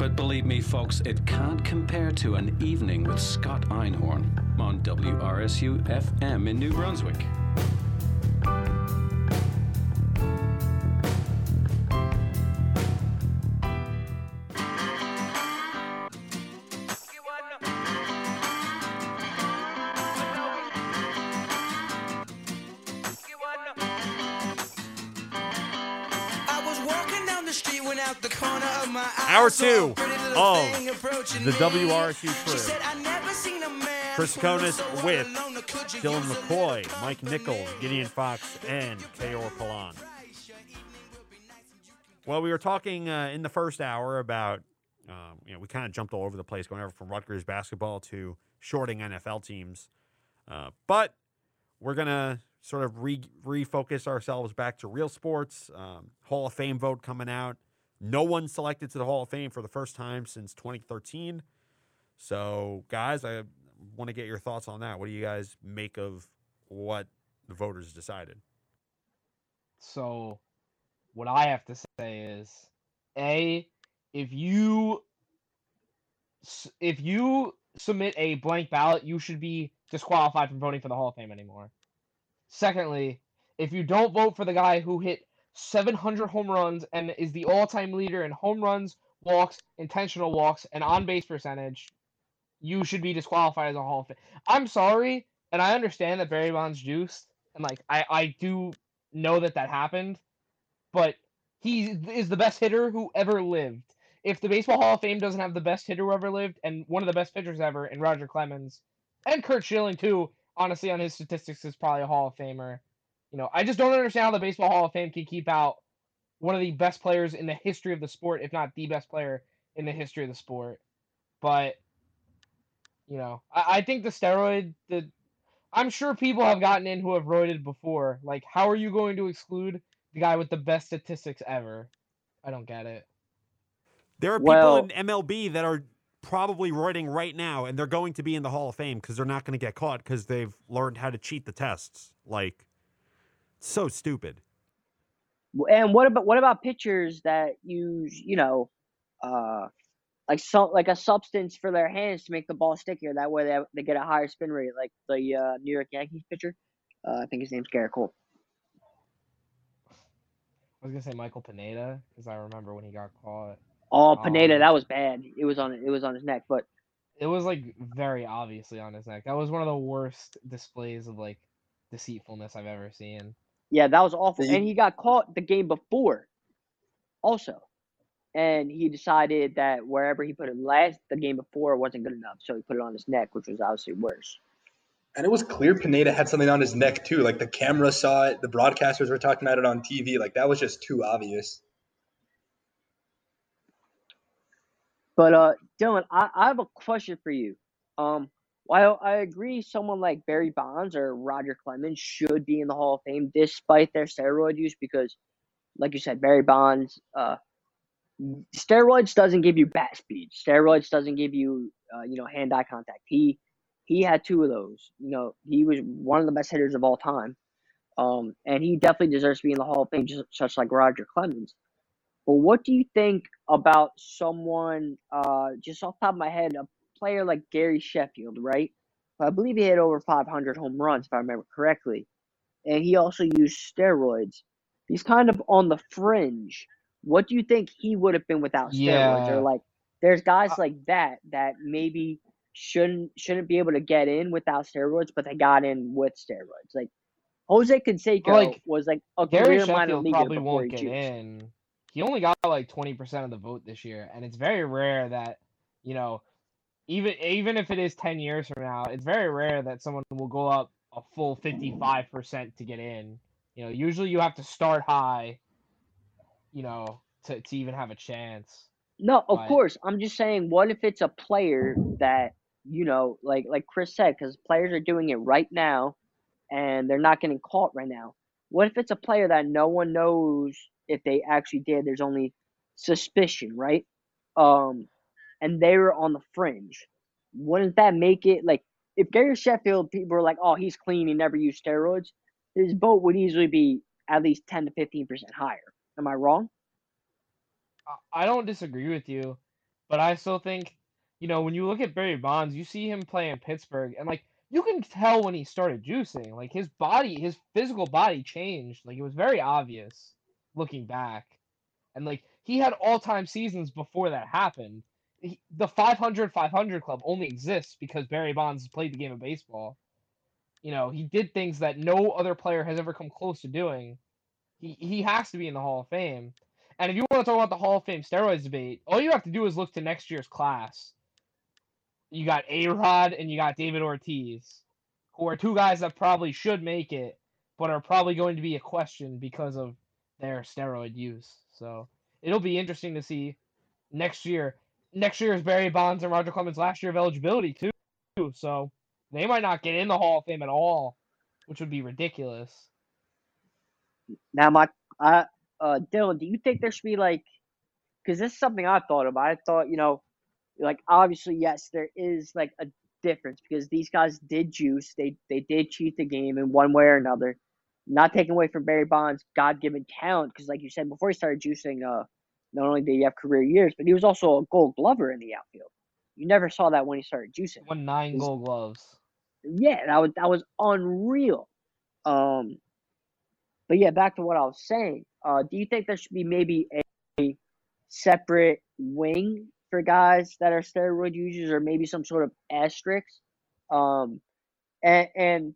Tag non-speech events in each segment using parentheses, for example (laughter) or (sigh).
But believe me, folks, it can't compare to an evening with Scott Einhorn on WRSU FM in New Brunswick. Hour two of the WRSU crew. Chris Konis with Dylan McCoy, Mike Nichols, Gideon Fox, and Kaor Palan. Well, we were talking uh, in the first hour about, um, you know, we kind of jumped all over the place, going over from Rutgers basketball to shorting NFL teams. Uh, but we're going to sort of re- refocus ourselves back to real sports. Um, Hall of Fame vote coming out. No one selected to the Hall of Fame for the first time since 2013. So, guys, I want to get your thoughts on that. What do you guys make of what the voters decided? So, what I have to say is, a, if you if you submit a blank ballot, you should be disqualified from voting for the Hall of Fame anymore. Secondly, if you don't vote for the guy who hit 700 home runs and is the all-time leader in home runs, walks, intentional walks, and on-base percentage, you should be disqualified as a Hall of Fame. I'm sorry, and I understand that Barry Bonds juiced, and like I I do know that that happened, but he is the best hitter who ever lived. If the Baseball Hall of Fame doesn't have the best hitter who ever lived and one of the best pitchers ever, and Roger Clemens, and Curt Schilling too, honestly on his statistics is probably a Hall of Famer. You know, I just don't understand how the Baseball Hall of Fame can keep out one of the best players in the history of the sport, if not the best player in the history of the sport. But you know, I, I think the steroid the I'm sure people have gotten in who have roided before. Like, how are you going to exclude the guy with the best statistics ever? I don't get it. There are well, people in MLB that are probably roiding right now, and they're going to be in the Hall of Fame because they're not going to get caught because they've learned how to cheat the tests. Like, so stupid. And what about what about pitchers that use you know, uh, like so like a substance for their hands to make the ball stickier? That way they they get a higher spin rate, like the uh, New York Yankees pitcher. Uh, I think his name's Gerrit Cole. I was gonna say Michael Pineda because I remember when he got caught. Oh, Pineda, um, that was bad. It was on it was on his neck, but it was like very obviously on his neck. That was one of the worst displays of like deceitfulness I've ever seen. Yeah, that was awful. And he got caught the game before, also, and he decided that wherever he put it last the game before wasn't good enough, so he put it on his neck, which was obviously worse. And it was clear Pineda had something on his neck too. Like the camera saw it, the broadcasters were talking about it on TV. Like that was just too obvious. But uh, Dylan, I, I have a question for you. Um, while I agree someone like Barry Bonds or Roger Clemens should be in the Hall of Fame despite their steroid use, because, like you said, Barry Bonds, uh, steroids doesn't give you bat speed. Steroids doesn't give you, uh, you know, hand-eye contact. He he had two of those. You know, he was one of the best hitters of all time, um, and he definitely deserves to be in the Hall of Fame, just such like Roger Clemens. But what do you think about someone, uh, just off top of my head, player like Gary Sheffield, right? I believe he had over 500 home runs, if I remember correctly. And he also used steroids. He's kind of on the fringe. What do you think he would have been without steroids? Yeah. Or like, there's guys uh like that that maybe shouldn't shouldn't be able to get in without steroids, but they got in with steroids. Like Jose Canseco Like, was like a Gary career minor Sheffield leaguer probably won't he get juiced. in. He only got like twenty percent of the vote this year, and it's very rare that you know, even even if it is ten years from now, it's very rare that someone will go up a full fifty five percent to get in. You know, usually you have to start high, you know, to to even have a chance. No, of Right. course. I'm just saying, what if it's a player that you know, like like Chris said, because players are doing it right now, and they're not getting caught right now. What if it's a player that no one knows if they actually did? There's only suspicion, right? Um, and they were on the fringe. Wouldn't that make it like if Gary Sheffield people were like, oh, he's clean, he never used steroids, his vote would easily be at least ten to fifteen percent higher. Am I wrong? I- don't disagree with you, but I still think, you know, when you look at Barry Bonds, you see him play in Pittsburgh, and like you can tell when he started juicing, like his body, his physical body changed. Like it was very obvious looking back, and like he had all time seasons before that happened. He, the 500 500 club only exists because Barry Bonds played the game of baseball. You know, he did things that no other player has ever come close to doing. He he has to be in the Hall of Fame. And if you want to talk about the Hall of Fame steroids debate, all you have to do is look to next year's class. You got A Rod and you got David Ortiz, who are two guys that probably should make it, but are probably going to be a question because of their steroid use. So it'll be interesting to see next year. Next year is Barry Bonds and Roger Clemens' last year of eligibility too. So they might not get in the Hall of Fame at all, which would be ridiculous. Now, my uh, uh, Dylan, do you think there should be like, because this is something I thought about. I thought, you know, like obviously, yes, there is like a difference because these guys did juice. They they did cheat the game in one way or another. Not taking away from Barry Bonds' God given talent, because like you said before he started juicing, uh, not only did he have career years, but he was also a Gold Glover in the outfield. You never saw that when he started juicing. Won nine He's- Gold Gloves. Yeah, that was that was unreal. Um, but yeah, back to what I was saying. Uh, do you think there should be maybe a, a separate wing for guys that are steroid users, or maybe some sort of asterisk? Um, and and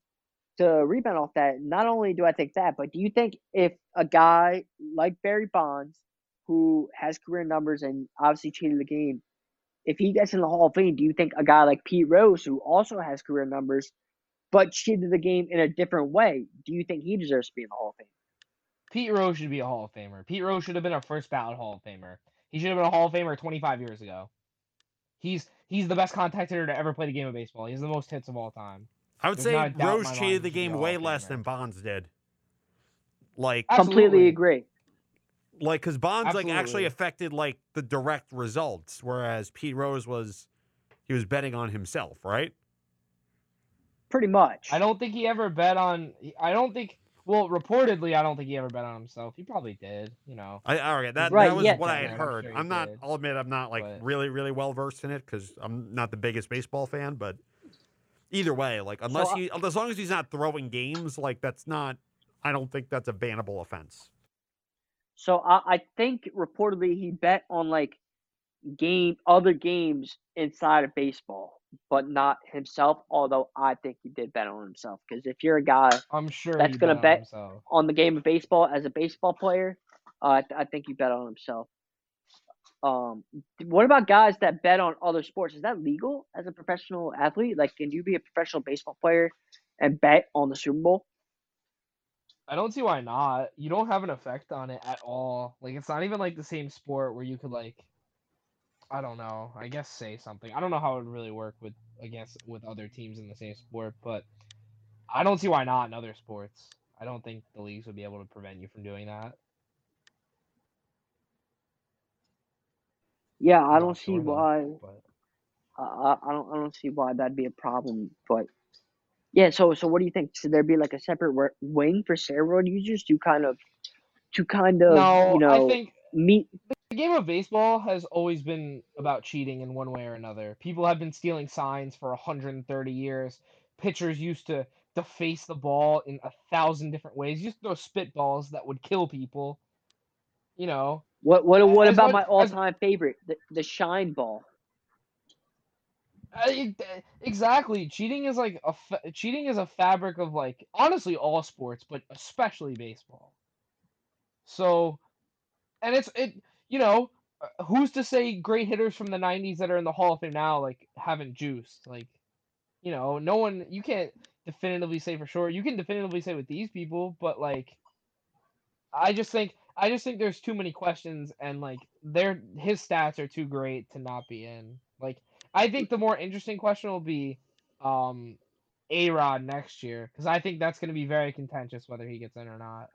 to rebound off that, not only do I think that, but do you think if a guy like Barry Bonds, who has career numbers and obviously cheated the game, if he gets in the Hall of Fame, do you think a guy like Pete Rose, who also has career numbers, but cheated the game in a different way, do you think he deserves to be in the Hall of Fame? Pete Rose should be a Hall of Famer. Pete Rose should have been a first ballot Hall of Famer. He should have been a Hall of Famer 25 years ago. He's he's the best contact hitter to ever play the game of baseball. He's the most hits of all time. I would There's say not a doubt Rose cheated the he should be a game way less than Bonds did. Like, Absolutely. Completely agree. Like because Bonds like actually affected like the direct results, whereas Pete Rose was he was betting on himself, right? Pretty much. I don't think he ever bet on. I don't think. Well, reportedly, I don't think he ever bet on himself. He probably did. You know. I all right, that Right, that was yeah. what I Yeah, had I'm heard. sure he I'm not. did. I'll admit I'm not like But- really really well versed in it because I'm not the biggest baseball fan. But either way, like unless I- he as long as he's not throwing games, like that's not. I don't think that's a bannable offense. So I, I think reportedly he bet on like game other games inside of baseball, but not himself. Although I think he did bet on himself because if you're a guy I'm sure That's gonna bet on bet- himself. on the game of baseball as a baseball player, uh, I, th- I think you bet on himself. Um, what about guys that bet on other sports? Is that legal as a professional athlete? Like, can you be a professional baseball player and bet on the Super Bowl? I don't see why not. You don't have an effect on it at all. Like it's not even like the same sport where you could like I don't know. I guess say something. I don't know how it would really work with against with other teams in the same sport, but I don't see why not in other sports. I don't think the leagues would be able to prevent you from doing that. Yeah, I'm I don't see sure, why. but I I don't I don't see why that'd be a problem. But yeah, so so what do you think? Should there be like a separate wi- wing for steroid users to kind of to kind of no, you know I think meet? the game of baseball has always been about cheating in one way or another. People have been stealing signs for 130 years. Pitchers used to deface the ball in a thousand different ways. Used to throw spitballs that would kill people. You know, What what what As about my all time favorite, the, the shine ball? Exactly. Cheating is like a fa- cheating is a fabric of like honestly all sports, but especially baseball. So, and it's it you know uh, who's to say great hitters from the '90s that are in the Hall of Fame now like haven't juiced like you know no one you can't definitively say for sure. You can definitively say with these people, but like I just think I just think there's too many questions and like their his stats are too great to not be in. Like I think the more interesting question will be um A Rod next year because I think that's going to be very contentious whether he gets in or not.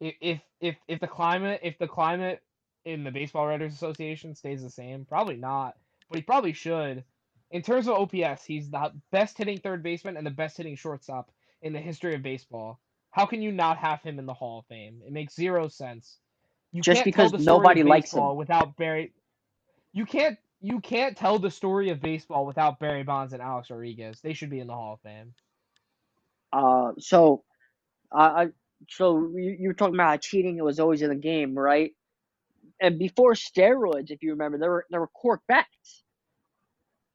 If if if the climate if the climate in the Baseball Writers Association stays the same, probably not, but he probably should. In terms of OPS, he's the best hitting third baseman and the best hitting shortstop in the history of baseball. How can you not have him in the Hall of Fame? It makes zero sense. You Just because tell the story nobody likes him. without Barry. You can't. You can't tell the story of baseball without Barry Bonds and Alex Rodriguez. They should be in the Hall of Fame. Uh, so, I, I so you, you were talking about cheating. It was always in the game, right? And before steroids, if you remember, there were there were cork bats.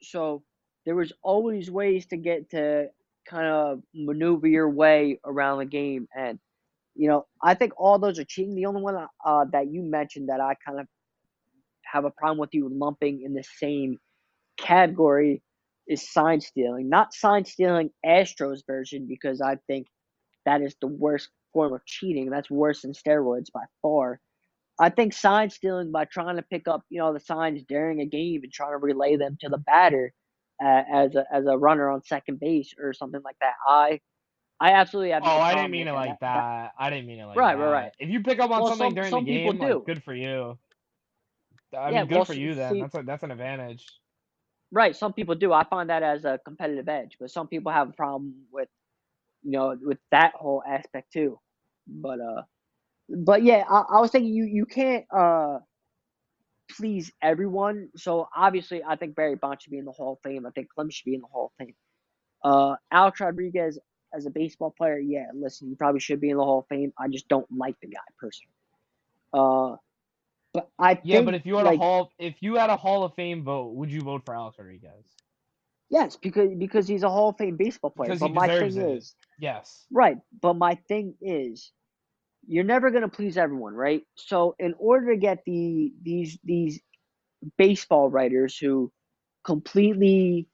So there was always ways to get to kind of maneuver your way around the game, and you know I think all those are cheating. The only one uh, that you mentioned that I kind of have a problem with you lumping in the same category is sign stealing. Not sign stealing Astros version because I think that is the worst form of cheating. That's worse than steroids by far. I think sign stealing by trying to pick up, you know, the signs during a game and trying to relay them to the batter uh, as a as a runner on second base or something like that. I I absolutely have. Oh, I didn't mean it like that. I didn't mean it like Right, that. right, right. Right. If you pick up on Well, something some- during some the game, like, good for you. I Yeah, mean, good well, for you then. see- That's a, that's an advantage. Right, some people do. I find that as a competitive edge, but some people have a problem with, you know, with that whole aspect too. But uh, but yeah, I, I was thinking you you can't uh please everyone. So obviously, I think Barry Bonds should be in the Hall of Fame. I think Clem should be in the Hall of Fame. Uh, Alex Rodriguez as a baseball player, yeah, listen, he probably should be in the Hall of Fame. I just don't like the guy personally. Uh, but I Yeah, think, but if you had like, a hall, if you had a Hall of Fame vote, would you vote for Alex Rodriguez? yes, because because he's a Hall of Fame baseball player. Because but my thing it. is, Yes. Right, but my thing is, you're never gonna please everyone, right? So in order to get the these these baseball writers who completely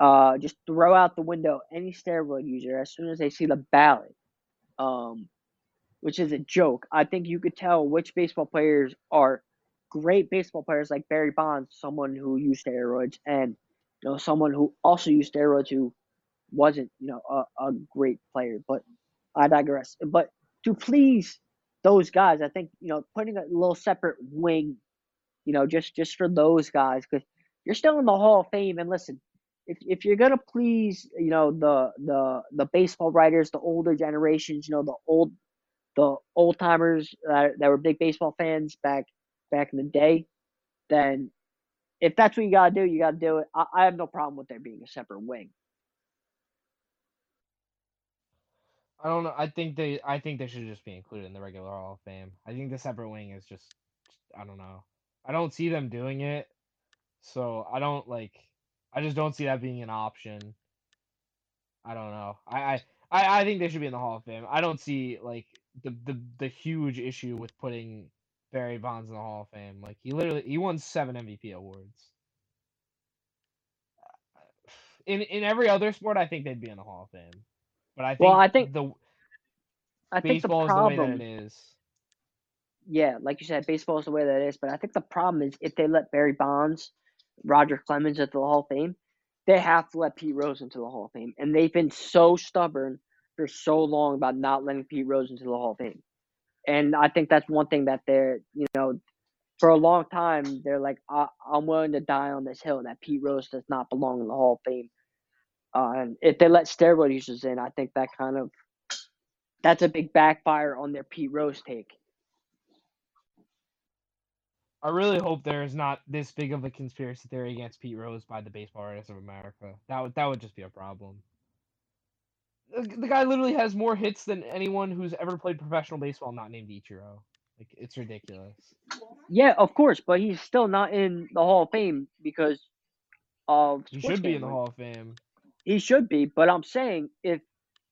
uh just throw out the window any steroid user as soon as they see the ballot, um, which is a joke. I think you could tell which baseball players are great baseball players like Barry Bonds, someone who used steroids, and you know someone who also used steroids who wasn't, you know, a, a great player. But I digress. But to please those guys, I think you know putting a little separate wing, you know, just just for those guys because you're still in the Hall of Fame. And listen, if if you're gonna please, you know, the the the baseball writers, the older generations, you know, the old the old timers that, that were big baseball fans back back in the day, then if that's what you gotta do, you gotta do it. I, I have no problem with there being a separate wing. I don't know. I think they. I think they should just be included in the regular Hall of Fame. I think the separate wing is just. I don't know. I don't see them doing it, so I don't like. I just don't see that being an option. I don't know. I I, I, I think they should be in the Hall of Fame. I don't see like the, the the huge issue with putting Barry Bonds in the Hall of Fame. Like he literally he won seven MVP awards. (sighs) In in every other sport, I think they'd be in the Hall of Fame. But I think, Well, I think- the I think the problem is the way that it is. yeah, like you said, baseball is the way that it is. But I think the problem is if they let Barry Bonds, Roger Clemens into the Hall of Fame, they have to let Pete Rose into the Hall of Fame, and they've been so stubborn for so long about not letting Pete Rose into the Hall of Fame. And I think that's one thing that they're, you know, for a long time they're like, I, I'm willing to die on this hill that Pete Rose does not belong in the Hall of Fame. Uh, and if they let steroid users in, I think that kind of that's a big backfire on their Pete Rose take. I really hope there is not this big of a conspiracy theory against Pete Rose by the Baseball Writers of America. That would that would just be a problem. The, guy literally has more hits than anyone who's ever played professional baseball not named Ichiro. Like it's ridiculous. Yeah, of course, but he's still not in the Hall of Fame because of He should be in the. Hall of Fame. He should be, but I'm saying if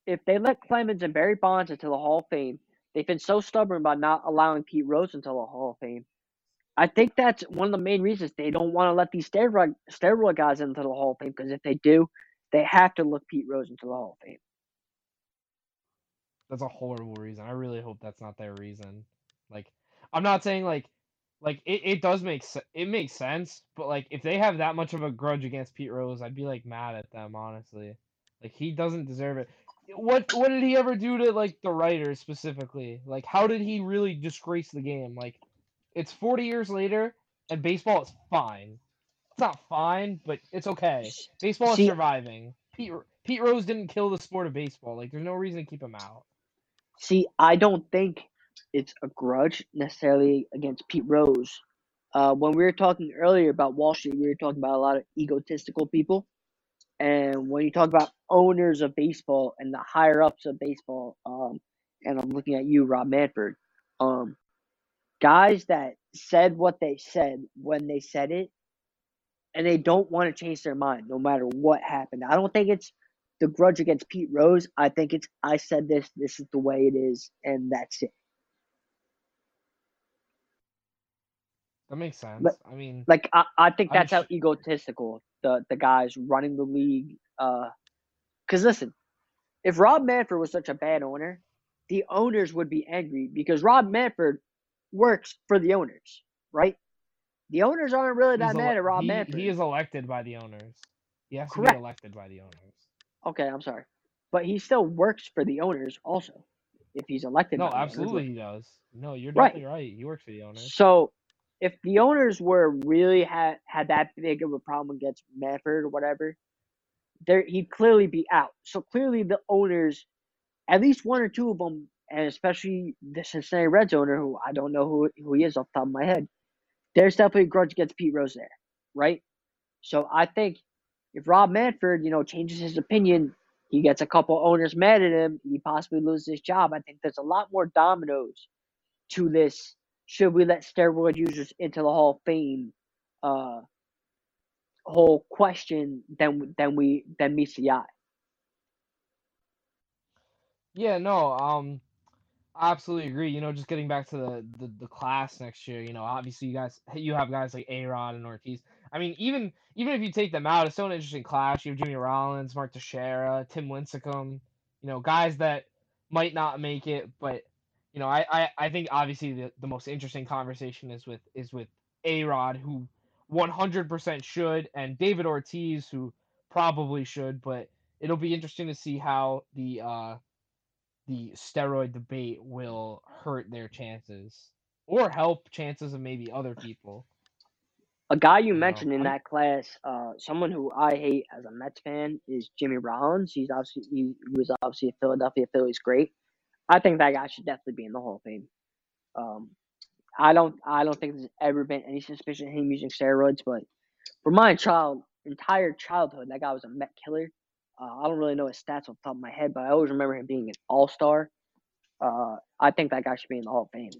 if they let Clemens and Barry Bonds into the Hall of Fame, they've been so stubborn about not allowing Pete Rose into the Hall of Fame. I think that's one of the main reasons they don't want to let these steroid steroid guys into the Hall of Fame because if they do, they have to look Pete Rose into the Hall of Fame. That's a horrible reason. I really hope that's not their reason. Like, I'm not saying like, like it, it does make se- it makes sense, but like if they have that much of a grudge against Pete Rose, I'd be like mad at them honestly. Like he doesn't deserve it. What what did he ever do to like the writers specifically? Like how did he really disgrace the game? Like it's 40 years later and baseball is fine. It's not fine, but it's okay. Baseball is See- surviving. Pete Pete Rose didn't kill the sport of baseball. Like there's no reason to keep him out. See, I don't think it's a grudge necessarily against Pete Rose. Uh, when we were talking earlier about Wall Street, we were talking about a lot of egotistical people. And when you talk about owners of baseball and the higher ups of baseball, um, and I'm looking at you, Rob Manfred, um, guys that said what they said when they said it, and they don't want to change their mind no matter what happened. I don't think it's the grudge against Pete Rose. I think it's I said this, this is the way it is, and that's it. That makes sense. But- I mean, Like I, I think I'm that's how sh- egotistical the the guys running the league. Uh, because listen, if Rob Manfred was such a bad owner, the owners would be angry because Rob Manfred works for the owners, right? The owners aren't really that he's mad ele- at Rob he, Manfred. he is elected by the owners. He has to Correct. be elected by the owners. Okay, I'm sorry, but he still works for the owners also. If he's elected, No, by the owners, absolutely he does. No, you're Right. definitely right. He works for the owners. So if the owners were really had had that big of a problem against Manfred or whatever, there he'd clearly be out. So clearly the owners, at least one or two of them, and especially the Cincinnati Reds owner, who I don't know who who he is off the top of my head, there's definitely a grudge against Pete Rose there, right? So I think if Rob Manfred, you know, changes his opinion, he gets a couple owners mad at him, he possibly loses his job. I think there's a lot more dominoes to this. Should we let steroid users into the Hall of Fame? Uh, whole question than than we than meets the eye. Yeah, no, um, I absolutely agree. You know, just getting back to the, the the class next year. You know, obviously you guys you have guys like A Rod and Ortiz. I mean, even even if you take them out, it's still an interesting class. You have Jimmy Rollins, Mark Teixeira, Tim Lincecum. You know, guys that might not make it, but you know, I I, I think obviously the, the most interesting conversation is with is with A Rod, who 100% should, and David Ortiz, who probably should, but it'll be interesting to see how the uh the steroid debate will hurt their chances or help chances of maybe other people. A guy you mentioned in that class, uh, someone who I hate as a Mets fan is Jimmy Rollins. He's obviously he, he was obviously a Philadelphia Phillies great. I think that guy should definitely be in the Hall of Fame. Um, I don't I don't think there's ever been any suspicion of him using steroids, but for my child entire childhood, that guy was a Met killer. Uh, I don't really know his stats off the top of my head, but I always remember him being an All Star. Uh, I think that guy should be in the Hall of Fame.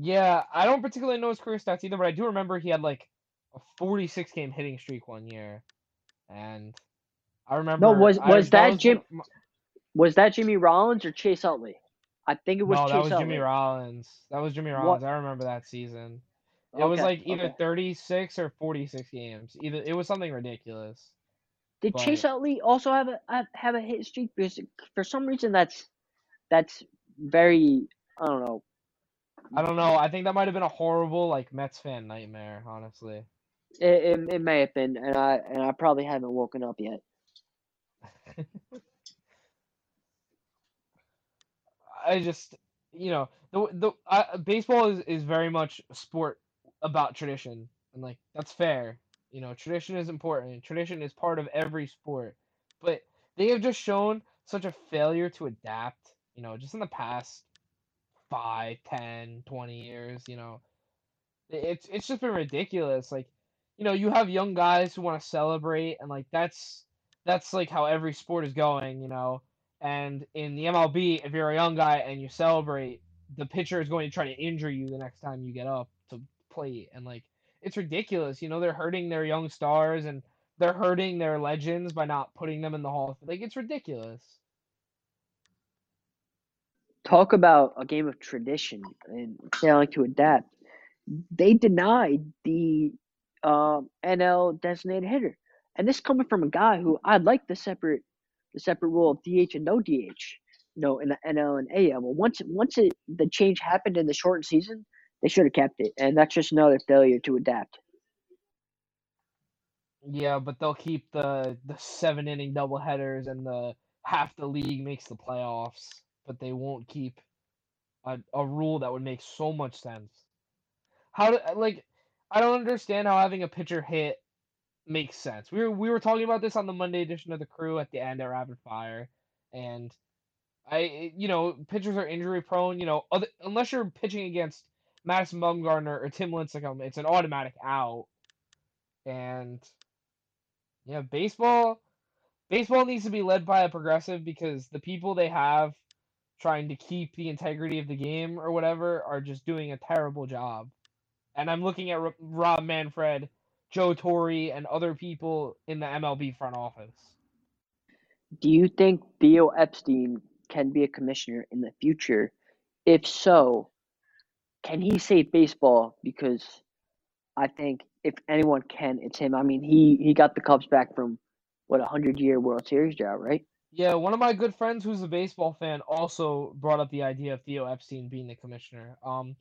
Yeah, I don't particularly know his career stats either, but I do remember he had like a 46 game hitting streak one year, and I remember. No, was- I- was that one Jim- my- Was that Jimmy Rollins or Chase Utley? I think it was no, Chase that was Utley. Jimmy Rollins. That was Jimmy What- Rollins. I remember that season. It was like either okay. 36 or 46 games. Either it was something ridiculous. Did But- Chase Utley also have a have- have a hit streak? Because for some reason that's that's very I don't know. I don't know. I think that might have been a horrible like Mets fan nightmare, honestly. It, it, it may have been, and I and I probably haven't woken up yet. (laughs) I just, you know, the the uh, baseball is is very much a sport about tradition, and like that's fair. You know, tradition is important. Tradition is part of every sport, but they have just shown such a failure to adapt. You know, just in the past five, ten, twenty years. You know. It's it's just been ridiculous. Like, you know, you have young guys who want to celebrate, and like that's that's like how every sport is going. You know, and in the MLB, if you're a young guy and you celebrate, the pitcher is going to try to injure you the next time you get up to play And like it's ridiculous. You know, they're hurting their young stars and they're hurting their legends by not putting them in the Hall Like it's ridiculous. Talk about a game of tradition and failing to adapt. They denied the um, NL designated hitter, and this coming from a guy who I'd like the separate the separate rule of DH and no DH. You know, in the NL and AL. Well, once once it, the change happened in the shortened season, they should have kept it, and that's just another failure to adapt. Yeah, but they'll keep the the seven inning double headers and the half the league makes the playoffs, but they won't keep a, a rule that would make so much sense. How do like I don't understand how having a pitcher hit makes sense. We were we were talking about this on the Monday edition of the crew at the end at Rapid Fire, and I you know pitchers are injury prone. You know, other, unless you're pitching against Madison Bumgarner or Tim Lincecum, it's an automatic out. And yeah, baseball baseball needs to be led by a progressive because the people they have trying to keep the integrity of the game or whatever are just doing a terrible job. And I'm looking at Rob Manfred, Joe Torre, and other people in the MLB front office. Do you think Theo Epstein can be a commissioner in the future? If so, can he save baseball? Because I think if anyone can, it's him. I mean, he he got the Cubs back from what a hundred year World Series drought, right? Yeah, one of my good friends who's a baseball fan also brought up the idea of Theo Epstein being the commissioner. Um,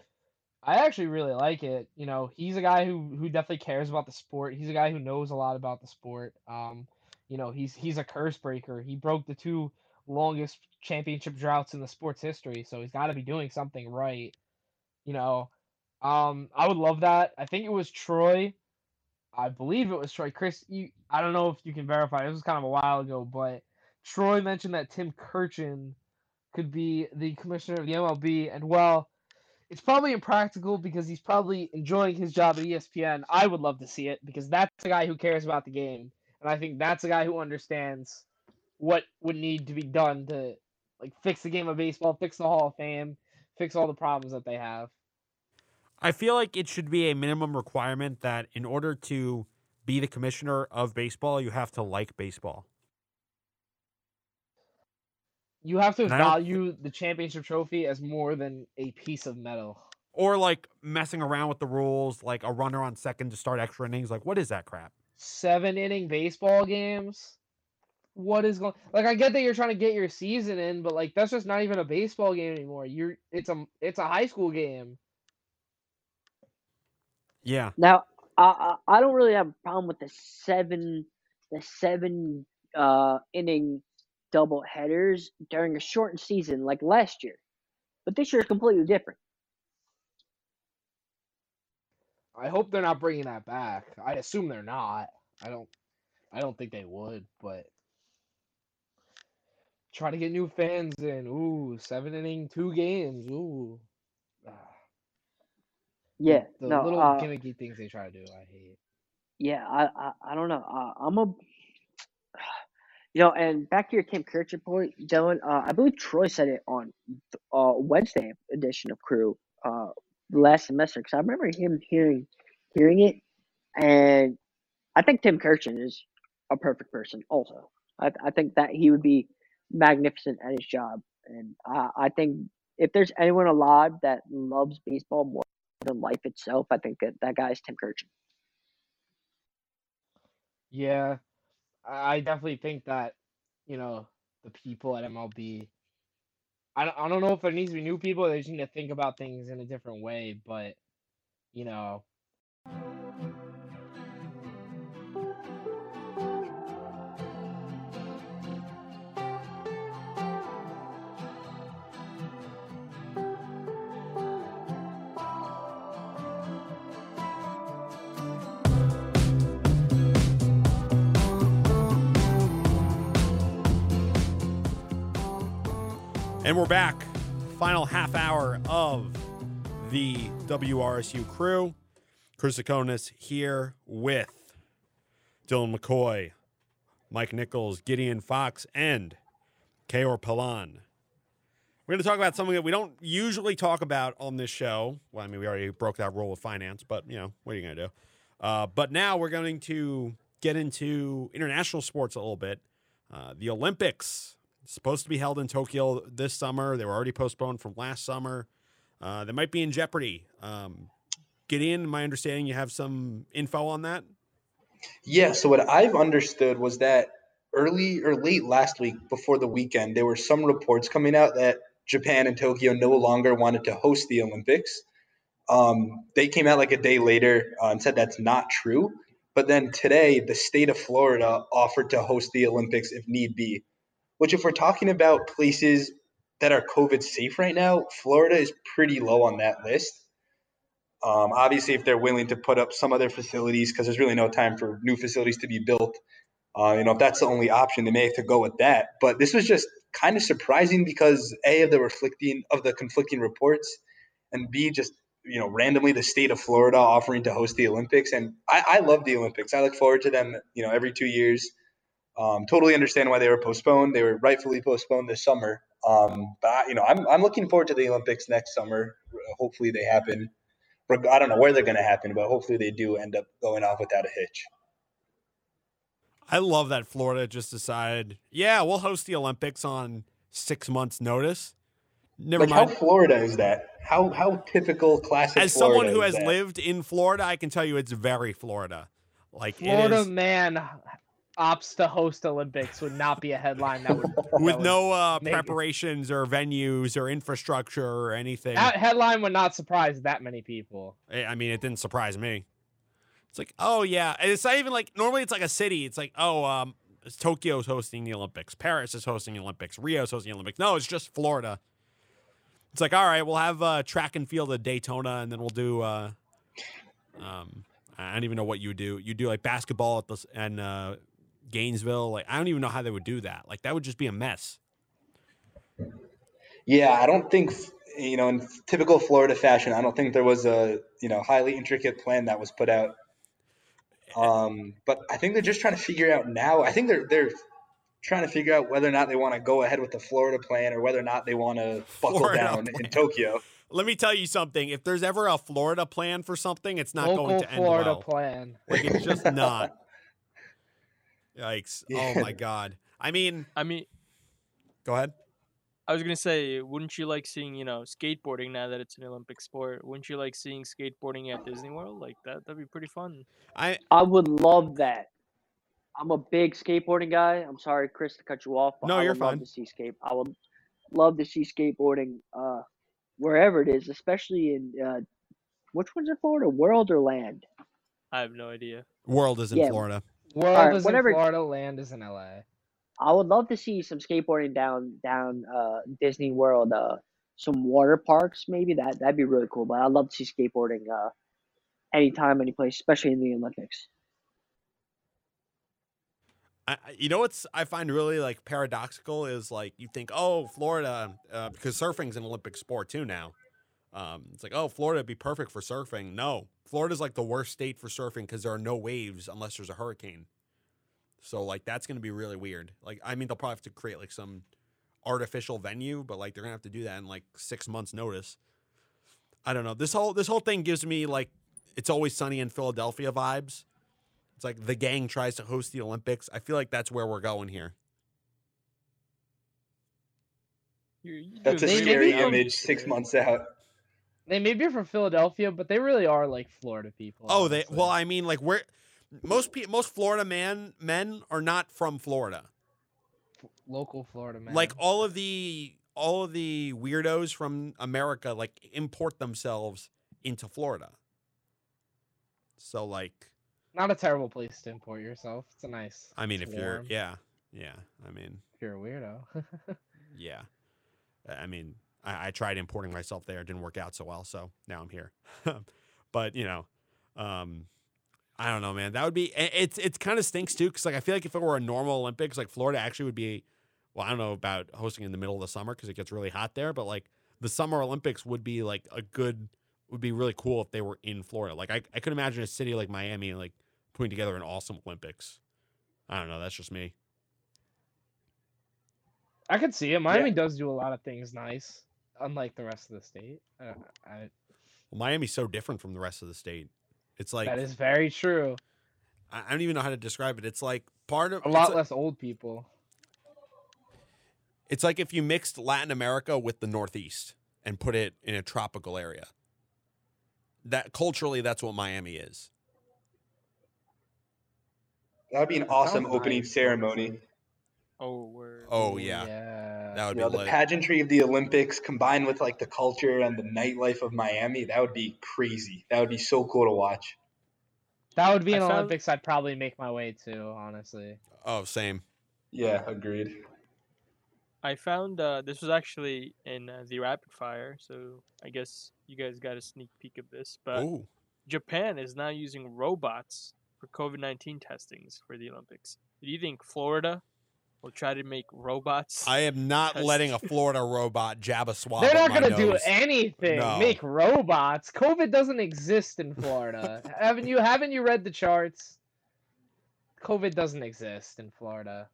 I actually really like it. You know, he's a guy who who definitely cares about the sport. He's a guy who knows a lot about the sport. Um, you know, he's he's a curse breaker. He broke the two longest championship droughts in the sports history, so he's got to be doing something right. You know, um, I would love that. I think it was Troy. I believe it was Troy. Chris, you, I don't know if you can verify. This was kind of a while ago, but Troy mentioned that Tim Kurkjian could be the commissioner of the MLB, and well, it's probably impractical because he's probably enjoying his job at ESPN. I would love to see it because that's the guy who cares about the game, and I think that's a guy who understands what would need to be done to like fix the game of baseball, fix the Hall of Fame, fix all the problems that they have. I feel like it should be a minimum requirement that in order to be the commissioner of baseball, you have to like baseball. You have to value the championship trophy as more than a piece of metal. Or like messing around with the rules, like a runner on second to start extra innings. Like, what is that crap? Seven inning baseball games. What is going? Like, I get that you're trying to get your season in, but like that's just not even a baseball game anymore. You're it's a it's a high school game. Yeah. Now, I, I don't really have a problem with the seven the seven uh, inning double headers during a shortened season like last year, but this year is completely different. I hope they're not bringing that back. I assume they're not. I don't. I don't think they would, but try to get new fans in. Ooh, seven inning, two games. Ooh. Yeah, the no, little uh, gimmicky things they try to do, I hate. Yeah, I, I, I don't know. Uh, I'm a, you know, and back to your Tim Kurkjian point, Dylan. Uh, I believe Troy said it on uh Wednesday edition of Crew uh last semester because I remember him hearing hearing it, and I think Tim Kurkjian is a perfect person. Also, I I think that he would be magnificent at his job, and I I think if there's anyone alive that loves baseball more than life itself. I think that that guy is Tim Kurkjian. Yeah, I definitely think that you know the people at MLB. I don't, I don't know if there needs to be new people. They just need to think about things in a different way. But you know, And we're back. Final half hour of the WRSU crew. Chris Akonis here with Dylan McCoy, Mike Nichols, Gideon Fox, and Kaor Palan. We're going to talk about something that we don't usually talk about on this show. Well, I mean, we already broke that rule of finance, but, you know, what are you going to do? Uh, but now we're going to get into international sports a little bit. Uh, the Olympics supposed to be held in Tokyo this summer. They were already postponed from last summer. Uh, they might be in jeopardy. Um, Gideon, my understanding, you have some info on that. Yeah. So what I've understood was that early or late last week, before the weekend, there were some reports coming out that Japan and Tokyo no longer wanted to host the Olympics. Um, they came out like a day later uh, and said that's not true. But then today, the state of Florida offered to host the Olympics if need be which if we're talking about places that are COVID safe right now, Florida is pretty low on that list. Um, obviously, if they're willing to put up some other facilities, because there's really no time for new facilities to be built, uh, you know, if that's the only option, they may have to go with that. But this was just kind of surprising because a of the reflecting of the conflicting reports, and b just you know randomly the state of Florida offering to host the Olympics. And I, I love the Olympics. I look forward to them. You know, every two years. Um, totally understand why they were postponed. They were rightfully postponed this summer. Um, but I, you know, I'm I'm looking forward to the Olympics next summer. Hopefully they happen. I don't know where they're going to happen, but hopefully they do end up going off without a hitch. I love that Florida just decided, yeah, we'll host the Olympics on six months' notice. Never like mind. How Florida is that? How how typical classic? As Florida someone who is has that? lived in Florida, I can tell you it's very Florida. Like Florida it is man opts to host Olympics would not be a headline that would (laughs) that with would- no uh, preparations or venues or infrastructure or anything. that headline would not surprise that many people. I I mean, it didn't surprise me. It's like, oh yeah, and it's not even like normally it's like a city. It's like, oh, um, Tokyo's hosting the Olympics, Paris is hosting the Olympics, Rio's hosting the Olympics. No, it's just Florida. It's like, all right, we'll have uh, track and field at Daytona, and then we'll do. Uh, um, I don't even know what you do. You do like basketball at the and uh, Gainesville. Like, I don't even know how they would do that. Like, that would just be a mess. Yeah, I don't think you know in typical Florida fashion. I don't think there was a you know highly intricate plan that was put out. Um, but I think they're just trying to figure out now. I think they're they're trying to figure out whether or not they want to go ahead with the Florida plan or whether or not they want to buckle Florida down plan. in Tokyo. Let me tell you something. If there's ever a Florida plan for something, it's not Local going to end well. Florida plan. Like it's just (laughs) not. Yikes! (laughs) Yeah. Oh my god. I mean, I mean, go ahead. I was gonna say, wouldn't you like seeing, you know, skateboarding now that it's an Olympic sport? Wouldn't you like seeing skateboarding at Disney World? Like that, that'd be pretty fun. I I would love that. I'm a big skateboarding guy. I'm sorry, Chris, to cut you off. But No, I you're would love fine. to see skate. I would love to see skateboarding uh, wherever it is, especially in uh, which one's in Florida, World or Land? I have no idea. world is in Yeah. Florida. World Alright, is whatever- in Florida, land is in LA. I would love to see some skateboarding down down uh, Disney World, uh, some water parks maybe. That that'd be really cool. But I'd love to see skateboarding uh, anytime, any place, especially in the Olympics. I, I- you know what's I find really like paradoxical is like you think oh Florida uh, because surfing's an Olympic sport too now. Um, it's like oh Florida would be perfect for surfing. No, Florida's like the worst state for surfing because there are no waves unless there's a hurricane. So like that's gonna be really weird. Like I mean they'll probably have to create like some artificial venue, but like they're gonna have to do that in like six months notice. I don't know. This whole this whole thing gives me like it's always sunny in Philadelphia vibes. It's like the gang tries to host the Olympics. I feel like that's where we're going here. You're, you're That's a doing They great scary image six months out. They may be from Philadelphia, but they really are like Florida people. Oh, they well, I mean, like where most pe- most Florida man men are not from Florida. local Florida man. Like all of the all of the weirdos from America like import themselves into Florida. So like, not a terrible place to import yourself. It's a nice. I mean, if you're yeah, yeah, I mean, if you're a weirdo. (laughs) yeah, I mean, I, I tried importing myself there, it didn't work out so well, so now I'm here. (laughs) but you know, um, I don't know, man. That would be it's it's kind of stinks too, because like I feel like if it were a normal Olympics, like Florida actually would be. Well, I don't know about hosting in the middle of the summer because it gets really hot there, but like the Summer Olympics would be like a good, would be really cool if they were in Florida. Like I, I could imagine a city like Miami like putting together an awesome Olympics. I don't know. That's just me. I could see it. Miami does do a lot of things nice, unlike the rest of the state. Uh, I, Well, Miami's so different from the rest of the state. It's like that is very true. I I don't even know how to describe it. It's like part of A it's lot like- less old people. It's like if you mixed Latin America with the Northeast and put it in a tropical area. That culturally, that's what Miami is. That would be an awesome opening nice, ceremony. Oh, word. Oh yeah, Yeah. That would You know, be the lit. pageantry of the Olympics combined with like the culture and the nightlife of Miami, that would be crazy. That would be so cool to watch. That would be I an found- Olympics I'd probably make my way to, honestly. oh, same. Yeah, agreed. I found uh, this was actually in uh, the rapid fire, so I guess you guys got a sneak peek of this. But Ooh, Japan is now using robots for COVID nineteen testings for the Olympics. Do you think Florida will try to make robots. I am not Because- letting a (laughs) Florida robot jab a swab. They're not gonna do anything. No. Make robots. COVID doesn't exist in Florida. (laughs) haven't you? Haven't you read the charts? COVID doesn't exist in Florida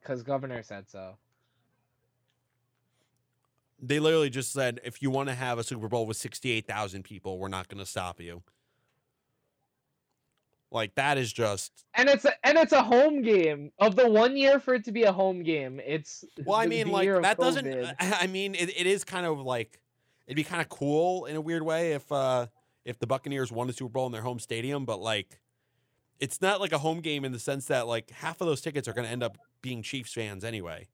because governor said so. They literally just said, if you want to have a Super Bowl with 68,000 people, we're not going to stop you. Like, that is just. And it's a and it's a home game. Of the one year for it to be a home game, it's Well, I mean, like, that doesn't. (laughs) I mean, it, it is kind of like. It'd be kind of cool in a weird way if uh if the Buccaneers won the Super Bowl in their home stadium, but like it's not like a home game in the sense that like half of those tickets are going to end up being Chiefs fans anyway.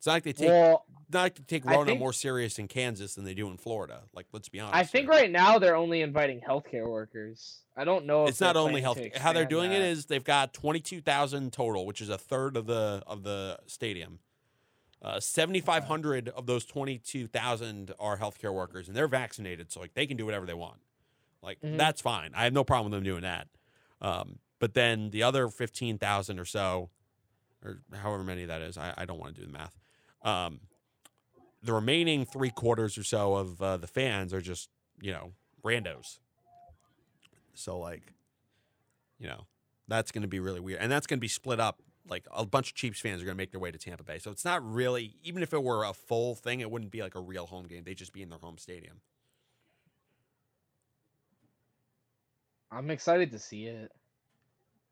It's not like they take well, not like they take Rona think- more serious in Kansas than they do in Florida. Like, let's be honest. I think here. right now they're only inviting healthcare workers. I don't know. If it's not only health. How they're doing it that. is they've got twenty two thousand total, which is a third of the of the stadium. Uh, Seventy five hundred of those twenty two thousand are healthcare workers, and they're vaccinated, so like they can do whatever they want. Like Mhm. that's fine. I have no problem with them doing that. Um, but then the other fifteen thousand or so, or however many that is, I, I don't want to do the math. Um, the remaining three quarters or so of uh, the fans are just you know randos. So like, you know, that's going to be really weird, and that's going to be split up. Like a bunch of Chiefs fans are going to make their way to Tampa Bay, so it's not really. Even if it were a full thing, it wouldn't be like a real home game. They'd just be in their home stadium. I'm excited to see it.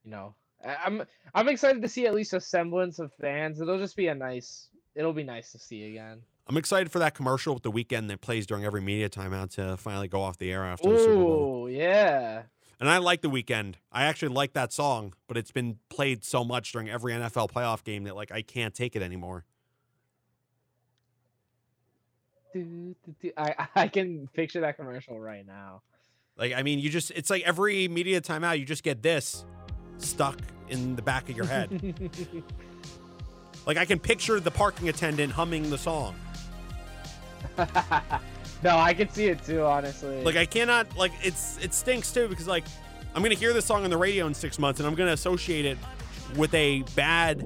You know, I'm I'm excited to see at least a semblance of fans. It'll just be a nice. It'll be nice to see again. I'm excited for that commercial with the Weeknd that plays during every media timeout to finally go off the air after the Super Bowl. Yeah. And I like the Weeknd. I actually like that song, but it's been played so much during every NFL playoff game that like I can't take it anymore. Do, do, do. I (laughs) I can picture that commercial right now. Like I mean, you just it's like every media timeout you just get this stuck in the back of your head. (laughs) like I can picture the parking attendant humming the song. (laughs) no, I can see it too. Honestly, Like I cannot like it's it stinks too because like I'm gonna hear this song on the radio in six months and I'm gonna associate it with a bad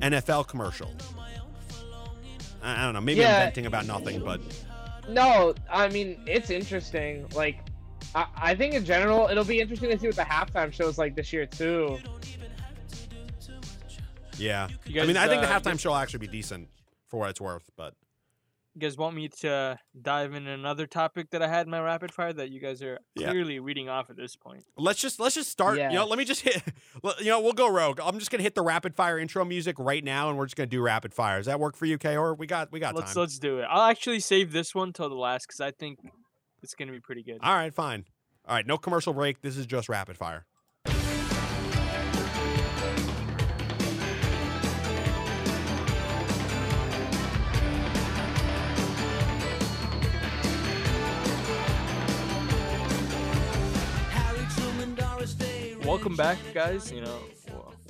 NFL commercial. I I don't know. Maybe Yeah. I'm venting about nothing, but No, I mean it's interesting. Like, I, I think in general it'll be interesting to see what the halftime shows like this year too. Yeah. You I mean, I think the uh, halftime show will actually be decent for what it's worth. But You guys want me to dive in another topic that I had in my rapid fire that you guys are Yeah. clearly reading off at this point? let's just let's just start. You know, let me just hit. (laughs) You know, we'll go rogue. I'm just gonna hit the rapid fire intro music right now, and we're just gonna do rapid fire. Does that work for you, Kayor? We got we got let's time. let's do it. I'll actually save this one till the last because I think it's gonna be pretty good. All right, fine. All right, no commercial break. This is just rapid fire. Welcome back, guys. You know,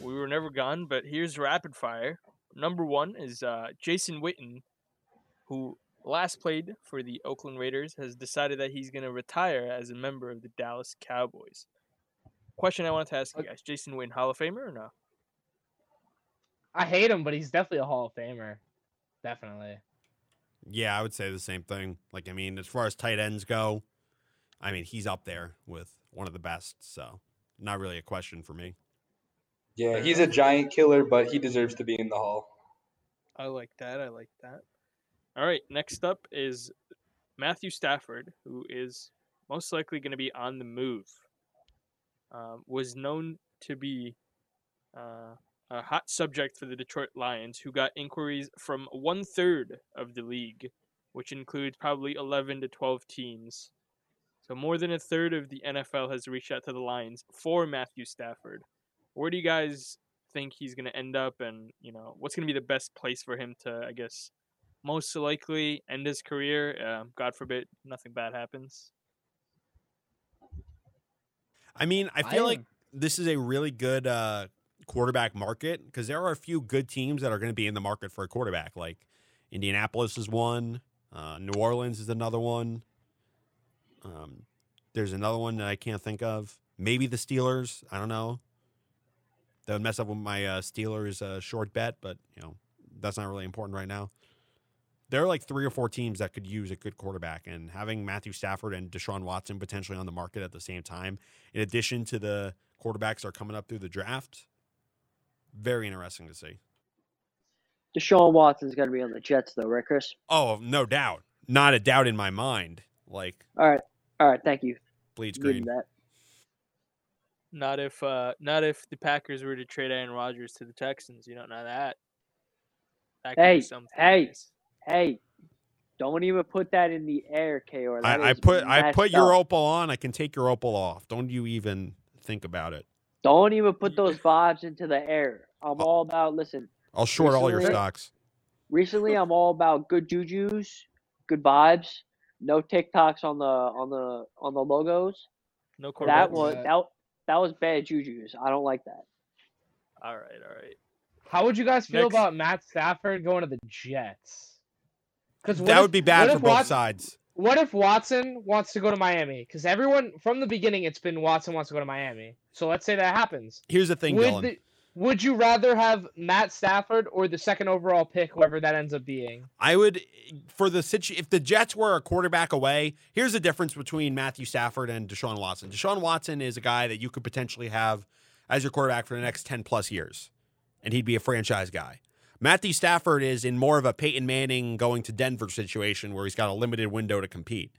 we were never gone, but here's rapid fire. Number one is uh, Jason Witten, who last played for the Oakland Raiders, has decided that he's going to retire as a member of the Dallas Cowboys. Question I wanted to ask you guys: Jason Witten, Hall of Famer or no? I hate him, but he's definitely a Hall of Famer. Definitely. Yeah, I would say the same thing. Like, I mean, as far as tight ends go, I mean, he's up there with one of the best. So, not really a question for me. Yeah, he's a giant killer, but he deserves to be in the hall. I like that. I like that. All right, next up is Matthew Stafford, who is most likely going to be on the move. Um, was known to be uh, a hot subject for the Detroit Lions, who got inquiries from one third of the league, which includes probably 11 to 12 teams. So more than a third of the NFL has reached out to the Lions for Matthew Stafford. Where do you guys think he's going to end up, and you know what's going to be the best place for him to, I guess, most likely end his career? Uh, God forbid, nothing bad happens. I mean, I feel I like this is a really good uh, quarterback market because there are a few good teams that are going to be in the market for a quarterback. Like Indianapolis is one, uh, New Orleans is another one. Um, there's another one that I can't think of. Maybe the Steelers. I don't know. That would mess up with my uh, Steelers uh, short bet, but you know that's not really important right now. There are like three or four teams that could use a good quarterback, and having Matthew Stafford and Deshaun Watson potentially on the market at the same time, in addition to the quarterbacks that are coming up through the draft, very interesting to see. Deshaun Watson's going to be on the Jets, though, right, Chris? Oh, no doubt, not a doubt in my mind. Like All right, all right. Thank you. bleeds green. That. Not if uh not if the Packers were to trade Aaron Rodgers to the Texans. You don't know that. That could be Hey, something. hey. guys. Hey, don't even put that in the air, Kor. That I, I put I put up. your opal on. I can take your opal off. Don't you even think about it. Don't even put those (laughs) vibes into the air. I'm all about listen. I'll short all your stocks. Recently, I'm all about good juju's, good vibes. No TikToks on the on the on the logos. No That was Yeah. that that was bad juju's. I don't like that. All right, all right. How would you guys feel Next. about Matt Stafford going to the Jets? Because That would be bad for both sides. What if Watson wants to go to Miami? Because everyone from the beginning, it's been Watson wants to go to Miami. So let's say that happens. Here's the thing, Would, Dylan. the- would you rather have Matt Stafford or the second overall pick, whoever that ends up being? I would for the situ- if the Jets were a quarterback away. Here's the difference between Matthew Stafford and Deshaun Watson. Deshaun Watson is a guy that you could potentially have as your quarterback for the next ten plus years, and he'd be a franchise guy. Matthew Stafford is in more of a Peyton Manning going to Denver situation where he's got a limited window to compete.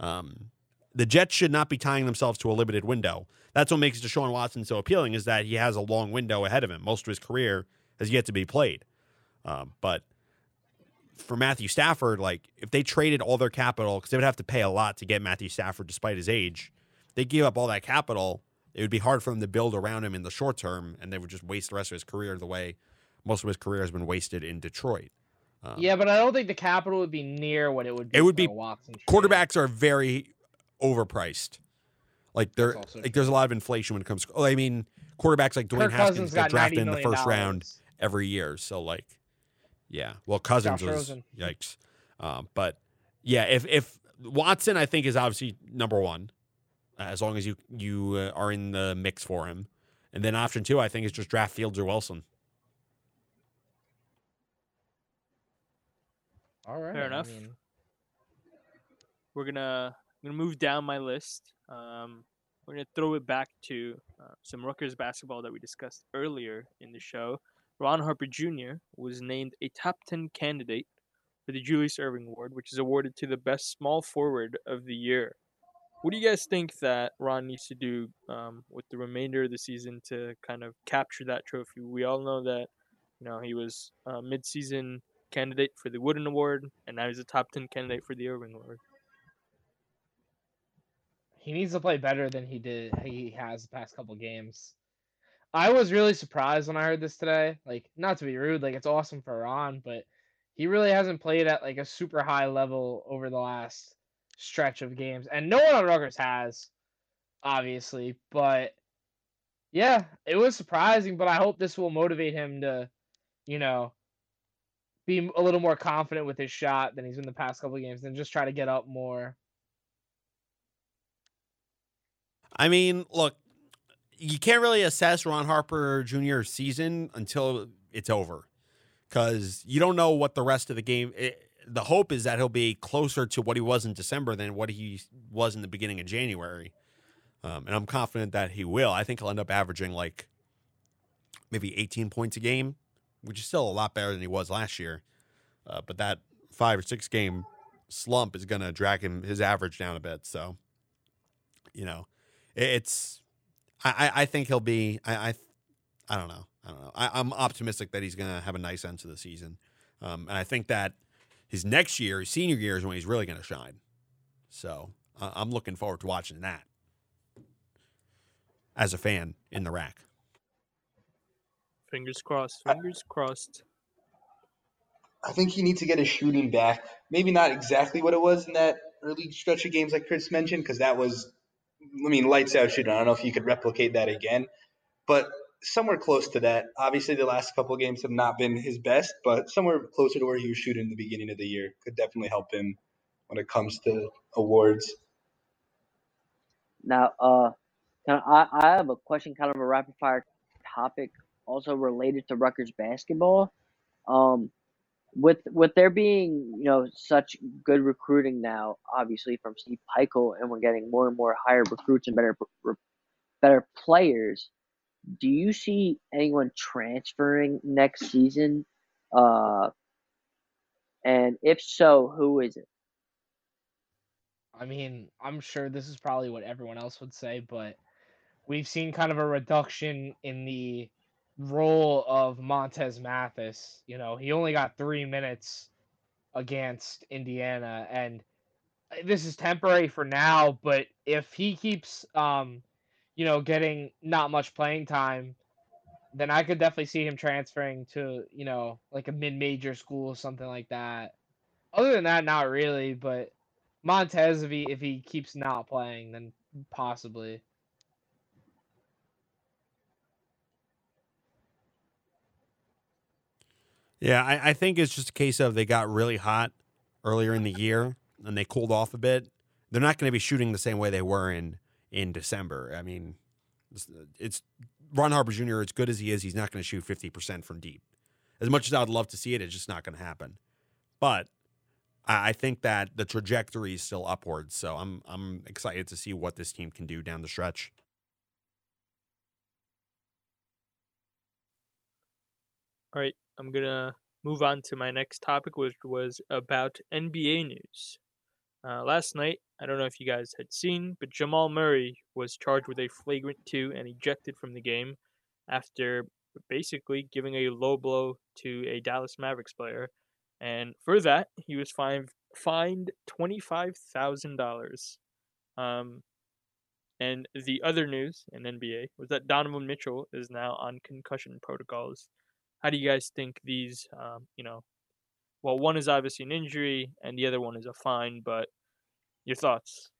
Um, the Jets should not be tying themselves to a limited window. That's what makes Deshaun Watson so appealing is that he has a long window ahead of him. Most of his career has yet to be played. Um, but for Matthew Stafford, like if they traded all their capital, because they would have to pay a lot to get Matthew Stafford despite his age, they give up all that capital. It would be hard for them to build around him in the short term, and they would just waste the rest of his career the way most of his career has been wasted in Detroit. Um, yeah, but I don't think the capital would be near what it would be. It would for be- Watson. trade. quarterbacks are very overpriced. Like there, like there's a lot of inflation when it comes. I mean, quarterbacks like Dwayne Kirk Haskins Cousins get got drafted in the million first round every year. So like, yeah. Well, Cousins Josh was Rosen. yikes. Um, but yeah, if if Watson, I think is obviously number one, uh, as long as you you uh, are in the mix for him. And then option two, I think, is just draft Fields or Wilson. All right. Fair I enough. mean, We're gonna I'm gonna move down my list. Um, we're gonna throw it back to uh, some Rutgers basketball that we discussed earlier in the show. Ron Harper Jr. was named a top 10 candidate for the Julius Erving Award, which is awarded to the best small forward of the year. What do you guys think that Ron needs to do um, with the remainder of the season to kind of capture that trophy? We all know that you know he was a midseason candidate for the Wooden Award, and now he's a top 10 candidate for the Erving Award. He needs to play better than he did. He has the past couple games. I was really surprised when I heard this today. Like, not to be rude, like it's awesome for Ron, but he really hasn't played at like a super high level over the last stretch of games, and no one on Rutgers has, obviously. But yeah, it was surprising. But I hope this will motivate him to, you know, be a little more confident with his shot than he's been the past couple games, and just try to get up more. I mean, look, you can't really assess Ron Harper Jr.'s season until it's over because you don't know what the rest of the game. It, the hope is that he'll be closer to what he was in December than what he was in the beginning of January. Um, and I'm confident that he will. I think he'll end up averaging like maybe 18 points a game, which is still a lot better than he was last year. Uh, but that five or six game slump is going to drag him his average down a bit. So, you know, it's I, I- I think he'll be I, I I don't know I don't know I, I'm optimistic that he's gonna have a nice end to the season, um, and I think that his next year, his senior year, is when he's really gonna shine. So uh, I'm looking forward to watching that as a fan in the RAC. Fingers crossed. Fingers crossed. I think he needs to get his shooting back. Maybe not exactly what it was in that early stretch of games like Chris mentioned, because that was, I mean, lights out shooting. I don't know if you could replicate that again, but somewhere close to that. Obviously, the last couple games have not been his best, but somewhere closer to where he was shooting in the beginning of the year could definitely help him when it comes to awards. Now, uh, I, I have a question, kind of a rapid fire topic also related to Rutgers basketball. Um, with with there being you know such good recruiting now, obviously from Steve Pikiell, and we're getting more and more higher recruits and better better players. Do you see anyone transferring next season? Uh, and if so, who is it? I mean, I'm sure this is probably what everyone else would say, but we've seen kind of a reduction in the role of Montez Mathis. You know, he only got three minutes against Indiana, and uh, this is temporary for now. But if he keeps, um, you know, getting not much playing time, then I could definitely see him transferring to, you know, like a mid-major school, or something like that. Other than that, not really. But Montez, if he if he keeps not playing, then possibly. Yeah, I, I think it's just a case of they got really hot earlier in the year and they cooled off a bit. They're not going to be shooting the same way they were in in December. I mean, it's, it's Ron Harper Jr. As good as he is, he's not going to shoot fifty percent from deep. As much as I'd love to see it, it's just not going to happen. But I, I think that the trajectory is still upwards. So I'm I'm excited to see what this team can do down the stretch. All right, I'm gonna move on to my next topic, which was about NBA news. Uh, last night, I don't know if you guys had seen, but Jamal Murray was charged with a flagrant two and ejected from the game after basically giving a low blow to a Dallas Mavericks player. And for that, he was fined fined twenty five thousand dollars. Um, and the other news in NBA was that Donovan Mitchell is now on concussion protocols how do you guys think these, um, you know, well, one is obviously an injury and the other one is a fine, but your thoughts?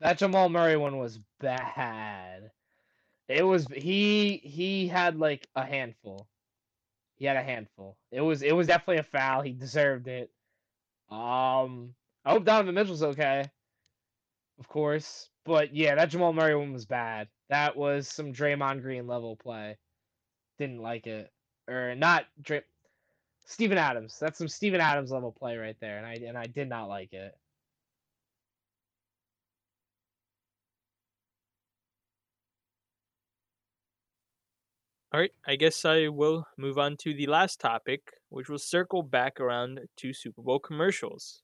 That Jamal Murray one was bad. It was he he had like a handful. He had a handful. It was it was definitely a foul. He deserved it. Um I hope Donovan Mitchell's okay. Of course. But yeah, that Jamal Murray one was bad. That was some Draymond Green level play didn't like it, or not. Drip. Steven Adams. That's some Steven Adams level play right there, and I and I did not like it. All right, I guess I will move on to the last topic, which will circle back around to Super Bowl commercials.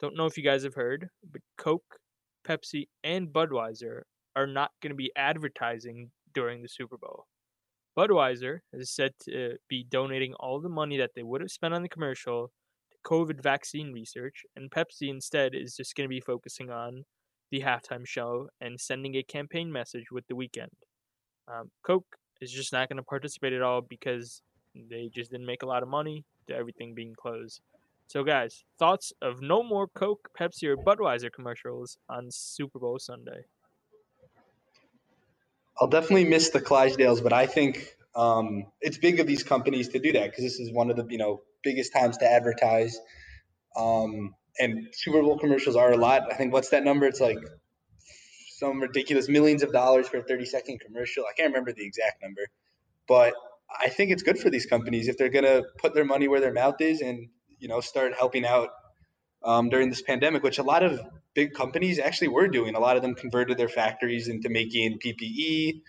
Don't know if you guys have heard, but Coke, Pepsi, and Budweiser are not going to be advertising during the Super Bowl. Budweiser is said to be donating all the money that they would have spent on the commercial to COVID vaccine research, and Pepsi instead is just going to be focusing on the halftime show and sending a campaign message with the Weeknd. Um, Coke is just not going to participate at all because they just didn't make a lot of money to everything being closed. So, guys, thoughts of no more Coke, Pepsi, or Budweiser commercials on Super Bowl Sunday? I'll definitely miss the Clydesdales, but I think um, it's big of these companies to do that because this is one of the you know biggest times to advertise. Um, and Super Bowl commercials are a lot. I think what's that number? It's like some ridiculous millions of dollars for a 30 second commercial. I can't remember the exact number, but I think it's good for these companies if they're gonna put their money where their mouth is and you know start helping out um, during this pandemic, which a lot of big companies actually were doing. A lot of them converted their factories into making PPE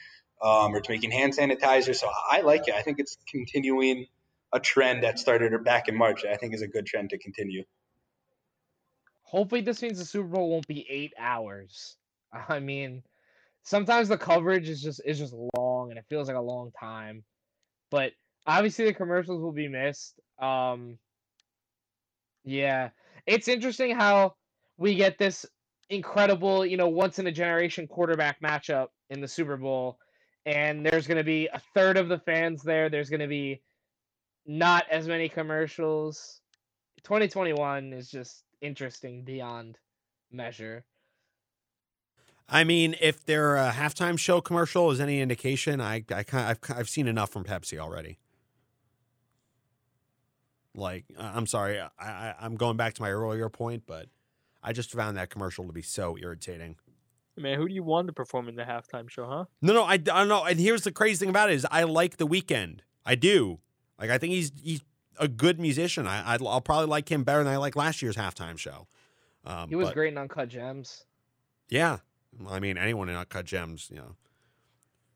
um, or to making hand sanitizer. So I like it. I think it's continuing a trend that started back in March. I think is a good trend to continue. Hopefully, this means the Super Bowl won't be eight hours. (laughs) I mean, sometimes the coverage is just is just long and it feels like a long time. But obviously, the commercials will be missed. Um, yeah, it's interesting how we get this incredible, you know, once in a generation quarterback matchup in the Super Bowl. And there's going to be a third of the fans there. There's going to be not as many commercials. 2021 is just interesting beyond measure. I mean, if their halftime show commercial is any indication, I I I've I've seen enough from Pepsi already. Like, I'm sorry, I I'm going back to my earlier point, but I just found that commercial to be so irritating. Man, who do you want to perform in the halftime show, huh? No, no, I, I don't know. And here's the crazy thing about it is I like the Weeknd. I do. Like I think he's he's a good musician. I I'd, I'll probably like him better than I like last year's halftime show. Um, He was but, great in Uncut Gems. Yeah, I mean anyone in Uncut Gems, you know,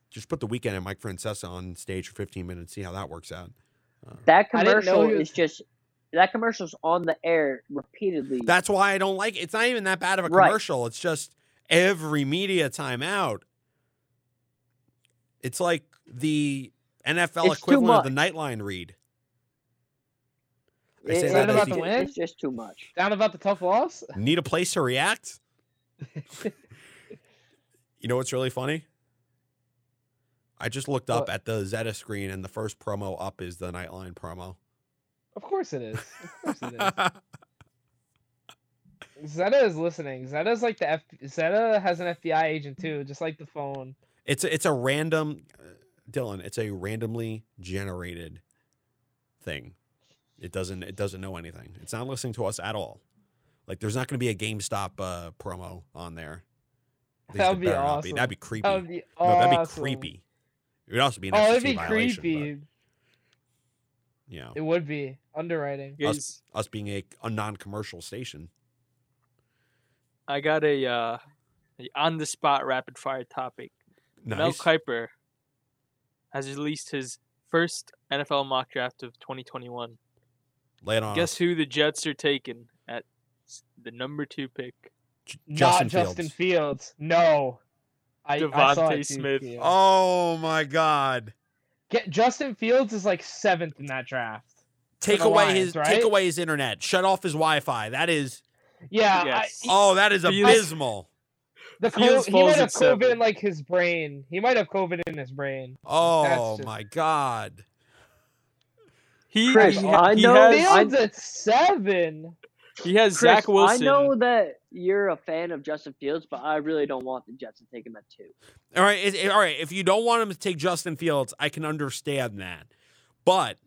just put the Weeknd and Mike Francesa on stage for 15 minutes, see how that works out. Uh, That I didn't know commercial was- is just that commercial's on the air repeatedly. That's why I don't like it. It's not even that bad of a Right. commercial. It's just every media timeout. It's like the NFL It's equivalent of the. Nightline read. I It- say it- that about it's, the the- win? it's just too much. Down about the tough loss? Need a place to react? (laughs) you know what's really funny? I just looked up What? at the Zeta screen and the first promo up is the Nightline promo. Of course it is. Of course it is. (laughs) Zeta is listening. Zeta's like the F- Zeta has an FBI agent too, just like the phone. It's a, it's a random, uh, Dylan. It's a randomly generated thing. It doesn't it doesn't know anything. It's not listening to us at all. Like there's not going to be a GameStop uh, promo on there. That would be better not That'd be creepy. That would be no, that'd be creepy. It would also be an Oh, it'd be violation, but, creepy. You know, It would be underwriting. Us- us being a, a non-commercial station. I got a uh, on the spot rapid fire topic. Mel Kiper has released his first NFL mock draft of 2021. Lay it on. Guess us. who the Jets are taking at the number two pick? J- Not Justin Fields. No. I, I DeVonta it Smith. Keo. Oh my God! Get Justin Fields is like seventh in that draft. Take away Lions, his right? take away his internet. Shut off his Wi-Fi. That is Yeah, Yes. I, oh, that is Fields- abysmal. the Fields co- he might have at seven. COVID in like his brain. He might have COVID in his brain. Oh just- my God! He, Chris, he, I he know- has, I- Fields at seven. he has Chris, Zach Wilson. I know that you're a fan of Justin Fields, but I really don't want the Jets to take him at two. All right, it- it- all right. If you don't want him to take Justin Fields, I can understand that. But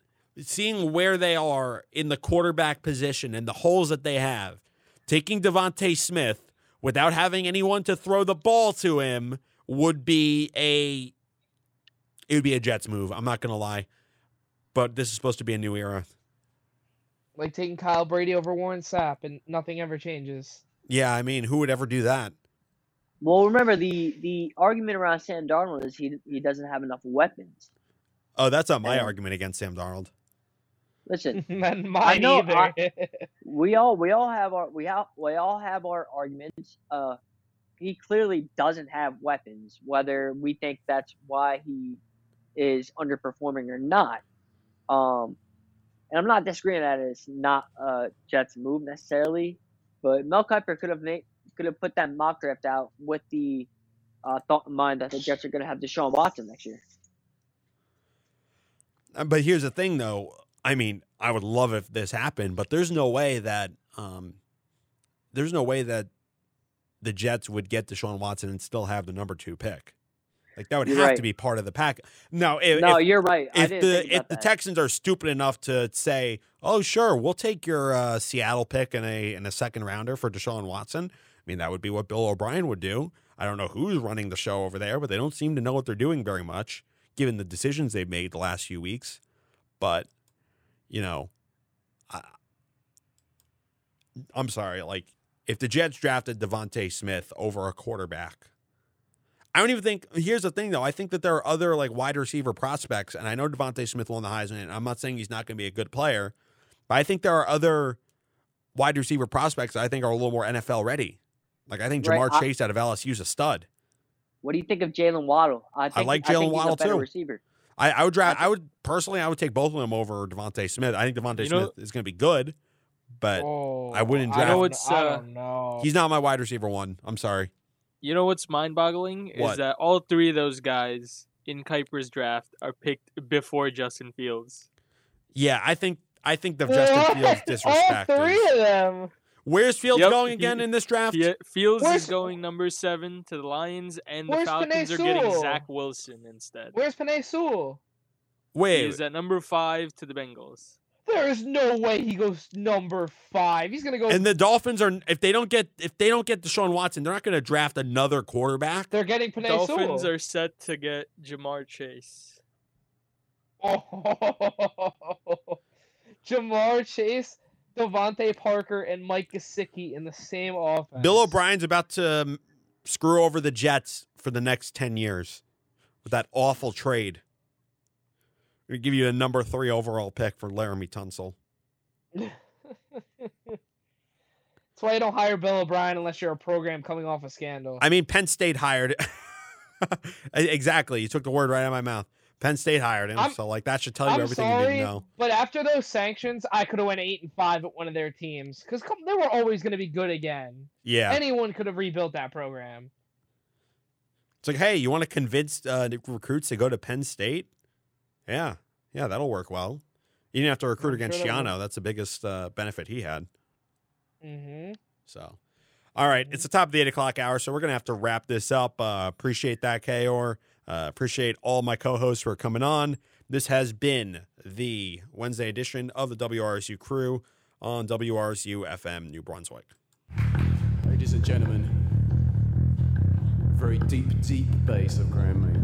seeing where they are in the quarterback position and the holes that they have, taking DeVonta Smith without having anyone to throw the ball to him would be a it would be a Jets move. I'm not gonna lie, but this is supposed to be a new era. Like taking Kyle Brady over Warren Sapp, and nothing ever changes. Yeah, I mean, who would ever do that? Well, remember the the argument around Sam Darnold is he he doesn't have enough weapons. Oh, that's not my Yeah. argument against Sam Darnold. Listen, and (laughs) mine know- either. (laughs) we all we all have our we all we all have our arguments. Uh, he clearly doesn't have weapons, whether we think that's why he is underperforming or not. Um, and I'm not disagreeing that it's not a Jets move necessarily, but Mel Kiper could have made could have put that mock draft out with the uh, thought in mind that the Jets are going to have Deshaun Watson next year. Uh, But here's the thing, though. I mean, I would love if this happened, but there's no way that um, there's no way that the Jets would get Deshaun Watson and still have the number two pick. Like that would You're have right. to be part of the pack. No, if, no, if, you're right. I if the if the that. Texans are stupid enough to say, "Oh, sure, we'll take your uh, Seattle pick and a and a second rounder for Deshaun Watson," I mean, that would be what Bill O'Brien would do. I don't know who's running the show over there, but they don't seem to know what they're doing very much, given the decisions they've made the last few weeks. But you know, I, I'm sorry. Like, if the Jets drafted DeVonta Smith over a quarterback, I don't even think. Here's the thing, though. I think that there are other like wide receiver prospects, and I know DeVonta Smith won the Heisman. And I'm not saying he's not going to be a good player, but I think there are other wide receiver prospects that I think are a little more NFL ready. Like I think Right, Ja'Marr I- Chase out of LSU is a stud. What do you think of Jaylen Waddle? I, think, like Jaylen Waddle, too. receiver. I, I would draft. I I would personally, I would take both of them over DeVonta Smith. I think DeVonta You know- Smith is going to be good, but oh, I wouldn't I draft- don't, know, it's, I uh, don't know. he's not my wide receiver one. I'm sorry. You know what's mind-boggling What? is that all three of those guys in Kiper's draft are picked before Justin Fields. Yeah, I think I think the Justin Fields disrespect. (laughs) All three is- of them. Where's Fields Yep, going he- again in this draft? He, Fields Where's- is going number seven to the Lions, and the Falcons are getting Zach Wilson instead. Where's Penei Sewell? He Wait, is at number five to the Bengals. There's no way he goes number five. He's gonna go. And the Dolphins are if they don't get if they don't get Deshaun Watson, they're not going to draft another quarterback. they're getting Penei Dolphins Sewell. are set to get Ja'Marr Chase. (laughs) Oh, Ja'Marr Chase, DeVante Parker, and Mike Gesicki in the same offense. Bill O'Brien's about to um, screw over the Jets for the next 10 years with that awful trade. We give you a number three overall pick for Laremy Tunsil. (laughs) That's why you don't hire Bill O'Brien unless you're a program coming off a scandal. I mean, Penn State hired. (laughs) exactly. You took the word right out of my mouth. Penn State hired him. I'm- so, like, that should tell you I'm everything you sorry, need to know. but after those sanctions, I could have went eight and five at one of their teams because they were always going to be good again. Yeah. Anyone could have rebuilt that program. It's like, hey, you want to convince uh, recruits to go to Penn State? Yeah, yeah, that'll work well. You didn't have to recruit I'm against sure that. Schiano. That's the biggest uh, benefit he had. hmm So, all right, it's the top of the eight o'clock hour, so we're gonna have to wrap this up. Uh, appreciate that, Kayor. Uh, appreciate all my co-hosts for coming on. This has been the Wednesday edition of the WRSU crew on WRSU FM New Brunswick. Ladies and gentlemen, very deep, deep bass of Graham Maynard.